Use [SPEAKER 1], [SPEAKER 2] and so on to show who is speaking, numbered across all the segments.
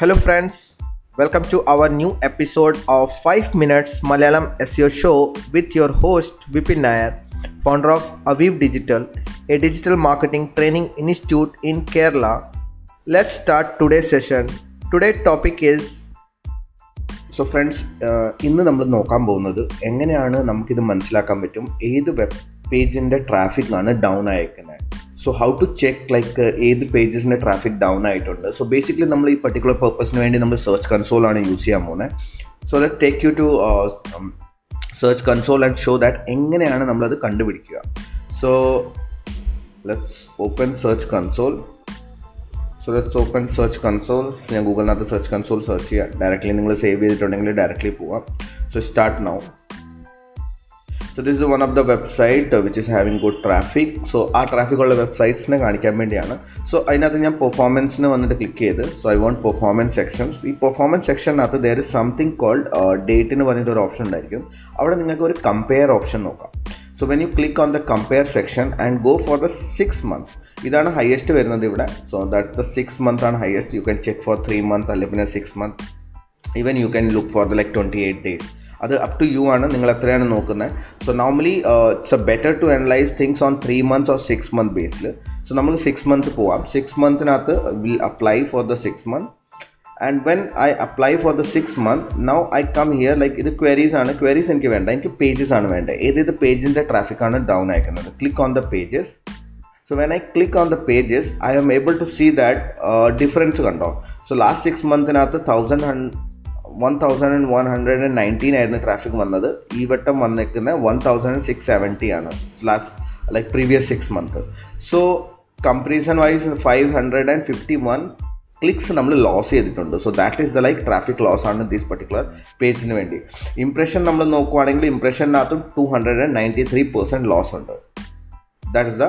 [SPEAKER 1] Hello, friends. Welcome to our new episode of 5 Minutes Malayalam SEO Show with your host Vipin Nair, founder of Aviv Digital, a digital marketing training institute in Kerala. Let's start today's session. Today's topic is so friends ഇന്ന് നമ്മൾ നോക്കാൻ പോകുന്നത് എങ്ങനെയാണ് നമുക്കിത് മനസ്സിലാക്കാൻ പറ്റും ഏത് web പേജിന്റെ ട്രാഫിക് ആണ് ഡൗൺ ആയിരിക്കുന്നത് so how to check like ഏത് പേജസിന്റെ ട്രാഫിക് ഡൗൺ ആയിട്ടുണ്ട്? സോ ബേസിക്കലി നമ്മൾ ഈ പർട്ടിക്കുലർ പർപ്പസിന് വേണ്ടി നമ്മൾ സെർച്ച് കൺസോളാണ് യൂസ് ചെയ്യാൻ പോകുന്നത് so that take you to search console and show that എങ്ങനെയാണ് നമ്മളത് കണ്ടുപിടിക്കുക. So let's open search console so let's open search console ഞാൻ ഗൂഗിളിനകത്ത് സെർച്ച് കൺസോൾ സെർച്ച് ചെയ്യാം. ഡയറക്റ്റ്ലി നിങ്ങൾ സേവ് ചെയ്തിട്ടുണ്ടെങ്കിൽ ഡയറക്റ്റ്ലി പോവാം. So start now so this is one of the website which is having good traffic so ആ traffic ഉള്ള വെബ്സൈറ്റ്സിനെ കാണിക്കാൻ വേണ്ടിയാണ്. സോ അതിനകത്ത് ഞാൻ പെർഫോമൻസിന് വന്നിട്ട് ക്ലിക്ക് ചെയ്ത്. So I want performance sections ഈ പെർഫോമൻസ് സെക്ഷനകത്ത് ദർ ഇസ് സംതിങ് കോൾഡ് ഡേറ്റിന് പറഞ്ഞിട്ട് ഒരു ഓപ്ഷൻ ഉണ്ടായിരിക്കും. അവിടെ നിങ്ങൾക്ക് ഒരു കമ്പയർ ഓപ്ഷൻ നോക്കാം. So when you click on the compare section and go for the six month ഇതാണ് ഹയസ്റ്റ് വരുന്നത് ഇവിടെ. So that's the six month ആണ് highest you can check for three month അല്ലെങ്കിൽ പിന്നെ six month even you can look for the like twenty eight days അത് up to you ആണ്. നിങ്ങൾ എത്രയാണ് നോക്കുന്നത്? So normally it's a better to analyse things on three months or six month Basil so നമുക്ക് six month പോവാം. Six മന്തിനകത്ത് will apply for the six month and when I apply for the six month now I come here like ഇത് queries ആണ്. Queries എനിക്ക് വേണ്ട. എനിക്ക് pages ആണ് വേണ്ടത് ഏതേത് പേജിന്റെ ട്രാഫിക്കാണ് ഡൗൺ അയക്കുന്നത്? Click on the pages so when I click on the pages I am able to see that difference കണ്ടോ? So last six മന്തിനകത്ത് thousand one thousand one hundred and nineteen ആയിരുന്നു ട്രാഫിക് വന്നത്. ഈ വട്ടം വന്നിരിക്കുന്നത് വൺ തൗസൻഡ് സിക്സ് സെവന്റി ആണ് last like previous six month so comparison wise five hundred and fifty one clicks നമ്മൾ loss ചെയ്തിട്ടുണ്ട്. So that is the like traffic loss ആണ് these particular പേജിന് വേണ്ടി. ഇംപ്രഷൻ നമ്മൾ നോക്കുവാണെങ്കിൽ ഇംപ്രഷനകത്തും two hundred and ninety three percent loss ഉണ്ട്. That is the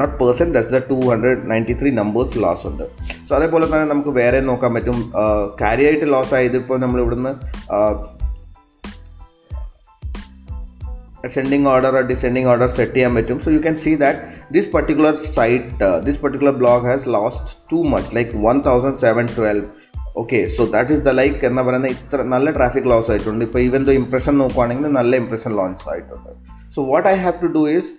[SPEAKER 1] not person that's the two hundred ninety three numbers loss ഉണ്ട്. So അതേപോലെ തന്നെ നമുക്ക് വേറെ നോക്കാൻ പറ്റും. കാര്യമായിട്ട് ലോസ് ആയത് ഇപ്പോൾ നമ്മൾ ഇവിടുന്ന് ascending order descending order set ചെയ്യാൻ പറ്റും. So you can see that this particular site this particular blog has lost too much like one thousand seven twelve okay so that is the like എന്ന് പറയുന്ന ഇത്ര നല്ല traffic loss ആയിട്ടുണ്ട്. ഇപ്പോൾ even though impression നോക്കുവാണെങ്കിൽ നല്ല impression launch ആയിട്ടുണ്ട്. So what I have to do is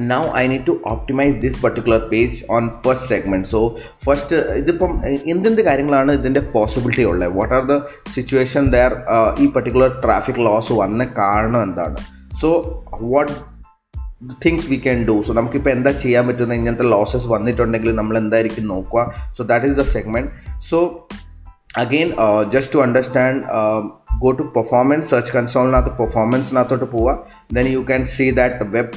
[SPEAKER 1] now I need to optimize this particular page on first segment. So first ഇതിപ്പം എന്തെന്ത് കാര്യങ്ങളാണ് ഇതിന്റെ പോസിബിലിറ്റി ഉള്ളത് what are the situation there ഈ particular traffic loss വന്ന കാരണം എന്താണ്? So what things we can do so നമുക്കിപ്പോൾ എന്താ ചെയ്യാൻ പറ്റുന്ന ഇങ്ങനത്തെ ലോസസ് വന്നിട്ടുണ്ടെങ്കിൽ നമ്മൾ എന്തായിരിക്കും നോക്കുക? So that is the segment so again just to understand go to performance search കൺസോളിനകത്ത് പെർഫോമൻസിനകത്തോട്ട് പോവുക. Then you can see that web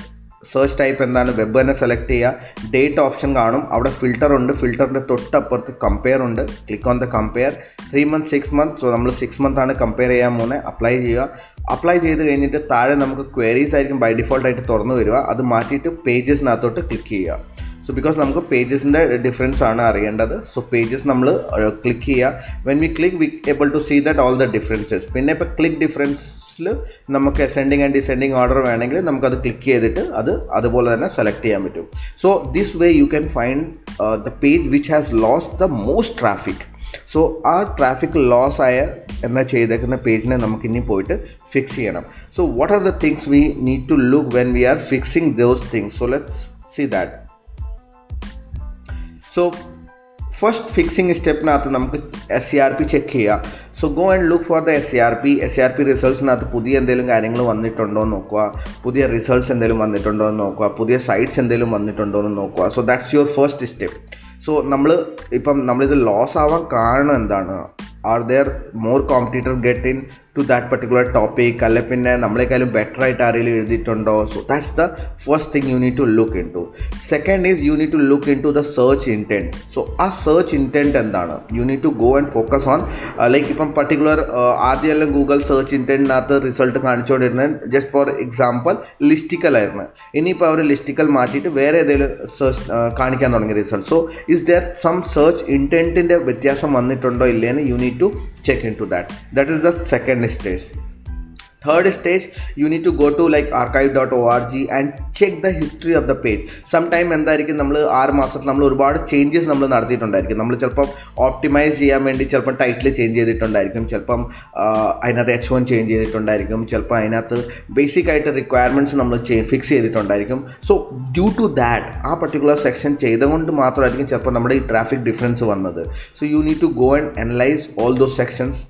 [SPEAKER 1] search type എന്താണ്? വെബ് തന്നെ സെലക്ട് ചെയ്യുക. ഡേറ്റ് ഓപ്ഷൻ കാണും. അവിടെ ഫിൽറ്റർ ഉണ്ട്. ഫിൽറ്ററിന്റെ തൊട്ടപ്പുറത്ത് കമ്പയർ ഉണ്ട്. Click on the compare three month six month so നമ്മൾ സിക്സ് മന്ത് ആണ് കമ്പയർ ചെയ്യാൻ പോകുന്നത് അപ്ലൈ ചെയ്യുക. അപ്ലൈ ചെയ്ത് കഴിഞ്ഞിട്ട് താഴെ നമുക്ക് ക്വയറീസ് ആയിരിക്കും ബൈ ഡിഫോൾട്ട് ആയിട്ട് തുറന്നു വരിക. അത് മാറ്റിയിട്ട് പേജസിനകത്തോട്ട് ക്ലിക്ക് ചെയ്യുക. സോ ബിക്കോസ് നമുക്ക് പേജസിന്റെ ഡിഫറൻസ് ആണ് അറിയേണ്ടത്. സോ പേജസ് നമ്മൾ ക്ലിക്ക് ചെയ്യുക. When we click we able to see that all the differences പിന്നെ ഇപ്പോൾ ക്ലിക്ക് ഡിഫറൻസിൽ നമുക്ക് അസെൻഡിങ് ആൻഡ് ഡിസെൻഡിങ് ഓർഡർ വേണമെങ്കിൽ നമുക്കത് ക്ലിക്ക് ചെയ്തിട്ട് അത് അതുപോലെ തന്നെ സെലക്ട് ചെയ്യാൻ പറ്റും. So this way you can find the page which has loss the most traffic so ആ ട്രാഫിക് ലോസ് ആയ എന്ന ചെയ്തേക്കുന്ന പേജിനെ നമുക്ക് ഇനി പോയിട്ട് ഫിക്സ് ചെയ്യണം. So what are the things we need to look when we are fixing those things so let's see that so first fixing സ്റ്റെപ്പിനകത്ത് നമുക്ക് S C R P check ചെയ്യാം. So go and look for the S C R P S R P റിസൾട്ട്സിനകത്ത് പുതിയ എന്തെങ്കിലും കാര്യങ്ങൾ വന്നിട്ടുണ്ടോ എന്ന് നോക്കുക. പുതിയ results എന്തെങ്കിലും വന്നിട്ടുണ്ടോ എന്ന് നോക്കുക. പുതിയ സൈറ്റ്സ് എന്തെങ്കിലും വന്നിട്ടുണ്ടോ എന്ന് നോക്കുക. So that's your first step so നമ്മൾ ഇപ്പം നമ്മളിത് ലോസ് ആവാൻ കാരണം എന്താണ്? Are there more competitor get into that particular topic അല്ലെ പിന്നെ നമ്മളെക്കാളും ബെറ്റർ ആയിട്ട് ആരെങ്കിലും എഴുതിയിട്ടുണ്ടോ? So that's the first thing you need to look into second is you need to look into the search intent so ആ search intent എന്താണ്? You need to go and focus on like ഇപ്പം particular ആദ്യമെല്ലാം Google search ഇന്റന്റിനകത്ത് result കാണിച്ചുകൊണ്ടിരുന്നത് just for example listicle ആയിരുന്നു. ഇനിയിപ്പോൾ അവർ ലിസ്റ്റിക്കൽ മാറ്റിയിട്ട് വേറെ ഏതെങ്കിലും സെർച്ച് കാണിക്കാൻ തുടങ്ങിയ result so is there some search ഇന്റന്റിന്റെ വ്യത്യാസം വന്നിട്ടുണ്ടോ ഇല്ലേന്ന് you need to check into that. That is the second stage. Third stage you need to go to like archive.org and check the history of the page. Sometime എന്തായിരിക്കും നമ്മൾ ആറ് മാസത്തിൽ നമ്മൾ ഒരുപാട് changes നമ്മൾ നടത്തിയിട്ടുണ്ടായിരിക്കും. നമ്മൾ ചിലപ്പം ഓപ്റ്റിമൈസ് ചെയ്യാൻ വേണ്ടി ചിലപ്പം ടൈറ്റിൽ ചേഞ്ച് ചെയ്തിട്ടുണ്ടായിരിക്കും. ചിലപ്പം അതിനകത്ത് എച്ച് വൺ ചേഞ്ച് ചെയ്തിട്ടുണ്ടായിരിക്കും. ചിലപ്പോൾ അതിനകത്ത് ബേസിക് ആയിട്ട് റിക്വയർമെന്റ്സ് നമ്മൾ ഫിക്സ് ചെയ്തിട്ടുണ്ടായിരിക്കും. സോ ഡ്യൂ ടു ദാറ്റ് ആ പർട്ടിക്കുലർ സെക്ഷൻ ചെയ്തുകൊണ്ട് മാത്രമായിരിക്കും ചിലപ്പോൾ നമ്മുടെ ഈ ട്രാഫിക് ഡിഫറൻസ് വന്നത്. So you need to go and analyse all those sections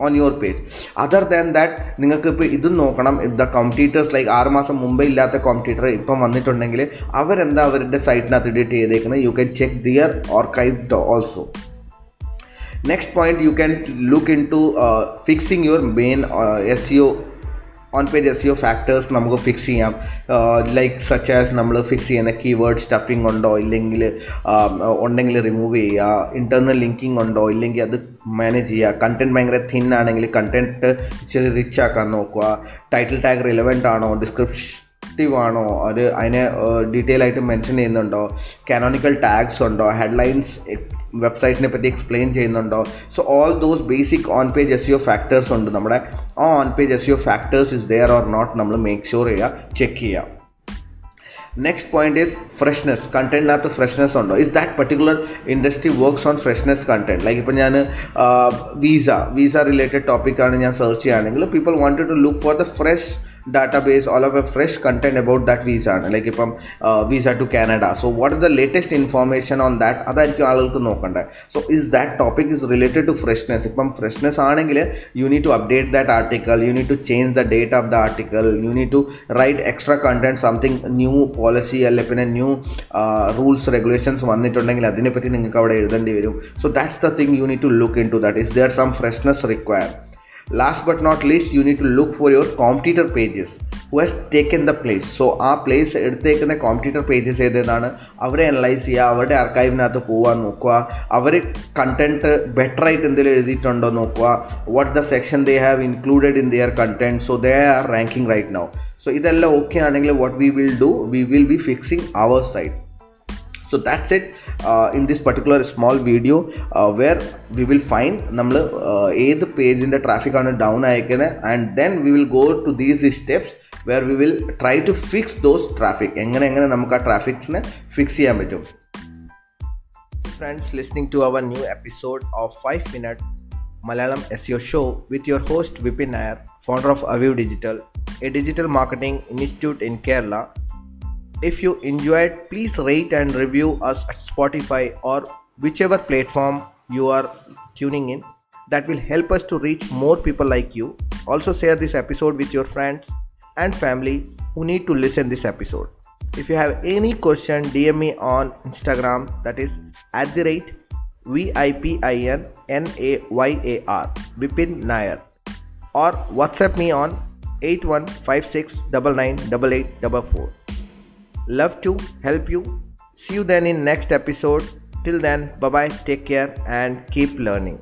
[SPEAKER 1] on your page other than that നിങ്ങൾക്ക് ഇപ്പോൾ ഇതും നോക്കണം. ദ കോമ്പറ്റീറ്റേഴ്സ് ലൈക്ക് ആറ് മാസം മുമ്പേ ഇല്ലാത്ത കോമ്പറ്റീറ്റർ ഇപ്പം വന്നിട്ടുണ്ടെങ്കിൽ അവരെന്താ അവരുടെ സൈറ്റിനകത്ത് എഡിറ്റ് ചെയ്തേക്കുന്നത്? You can check their archive also next point you can look into fixing your main SEO on page SEO factors നമുക്ക് ഫിക്സ് ചെയ്യാം. ലൈക്ക് സച്ച് ആസ് നമ്മൾ ഫിക്സ് ചെയ്യുന്ന കീവേഡ് സ്റ്റഫിംഗ് ഉണ്ടോ? ഇല്ലെങ്കിൽ ഉണ്ടെങ്കിൽ റിമൂവ് ചെയ്യുക. ഇന്റർണൽ ലിങ്കിങ് ഉണ്ടോ? ഇല്ലെങ്കിൽ അത് മാനേജ് ചെയ്യുക. കണ്ടന്റ് ഭയങ്കര തിൻ ആണെങ്കിൽ കണ്ടന്റ് ഇച്ചിരി റിച്ച് ആക്കാൻ നോക്കുക. ടൈറ്റിൽ ടാഗ് റിലവന്റ് ആണോ? ഡിസ്ക്രിപ്റ്റീവ് ആണോ? അത് അതിനെ ഡീറ്റെയിൽ ആയിട്ട് മെൻഷൻ ചെയ്യുന്നുണ്ടോ? കാനോണിക്കൽ ടാഗ്സ് ഉണ്ടോ? ഹെഡ്ലൈൻസ് വെബ്സൈറ്റിനെ പറ്റി എക്സ്പ്ലെയിൻ ചെയ്യുന്നുണ്ടോ? So all those basic on page SEO factors ഉണ്ട്. നമ്മുടെ ആ on page SEO factors is there or not നമ്മൾ മേക്ക് ഷുവർ ചെയ്യുക ചെക്ക് ചെയ്യുക നെക്സ്റ്റ് പോയിന്റ് ഈസ് ഫ്രഷ്നെസ് കണ്ടന്റിനകത്ത് ഫ്രഷ്നെസ് ഉണ്ടോ? Is that particular industry works on freshness content like ഇപ്പോൾ ഞാൻ വീസ വീസ റിലേറ്റഡ് ടോപ്പിക്കാണ് ഞാൻ സെർച്ച് ചെയ്യുകയാണെങ്കിൽ people wanted to look for the fresh database all of a fresh content about that visa like ഇപ്പം visa to Canada so what are the latest information on that അതായിരിക്കും ആളുകൾക്ക് നോക്കേണ്ടത് so is that topic is related to freshness ഇപ്പം freshness ആണെങ്കിൽ you need to update that article you need to change the date of the article you need to write extra content something new policy അല്ലെ പിന്നെ new rules regulations വന്നിട്ടുണ്ടെങ്കിൽ അതിനെപ്പറ്റി നിങ്ങൾക്ക് അവിടെ എഴുതേണ്ടി വരും. So that's the thing you need to look into that is there some freshness last but not least you need to look for your competitor pages who has taken the place so ആ place എടുത്തേക്കുന്ന competitor pages ഏതേതാണ് അവരെ analyse ചെയ്യുക അവരുടെ ആർക്കൈവിനകത്ത് പോകാൻ നോക്കുക. അവർ content ബെറ്ററായിട്ട് എന്തെങ്കിലും എഴുതിയിട്ടുണ്ടോ നോക്കുക. What the section they have included in their content so they are ranking right now so ഇതെല്ലാം ഓക്കെ ആണെങ്കിൽ what we will do we will be fixing our side so that's it in this particular small video where we will find നമ്മൾ ഏത് പേജിന്റെ ട്രാഫിക്കാണ് down അയക്കുന്നത് and then we will go to these steps where we will try to fix those traffic എങ്ങനെ എങ്ങനെ നമുക്ക് ആ ട്രാഫിക്സിനെ ഫിക്സ് ചെയ്യാൻ പറ്റും. Friends listening to our new episode of five minute Malayalam SEO show with your host Vipin Nair founder of Avyu digital a digital marketing institute in Kerala If you enjoyed, please rate and review us at Spotify or whichever platform you are tuning in. That will help us to reach more people like you. Also, share this episode with your friends and family who need to listen this episode. If you have any question, DM me on Instagram. That is at the rate V I P I N N A Y A R Vipin Nair or WhatsApp me on 8156998844 love to help you. See you then in next episode. Till then bye bye take care and keep learning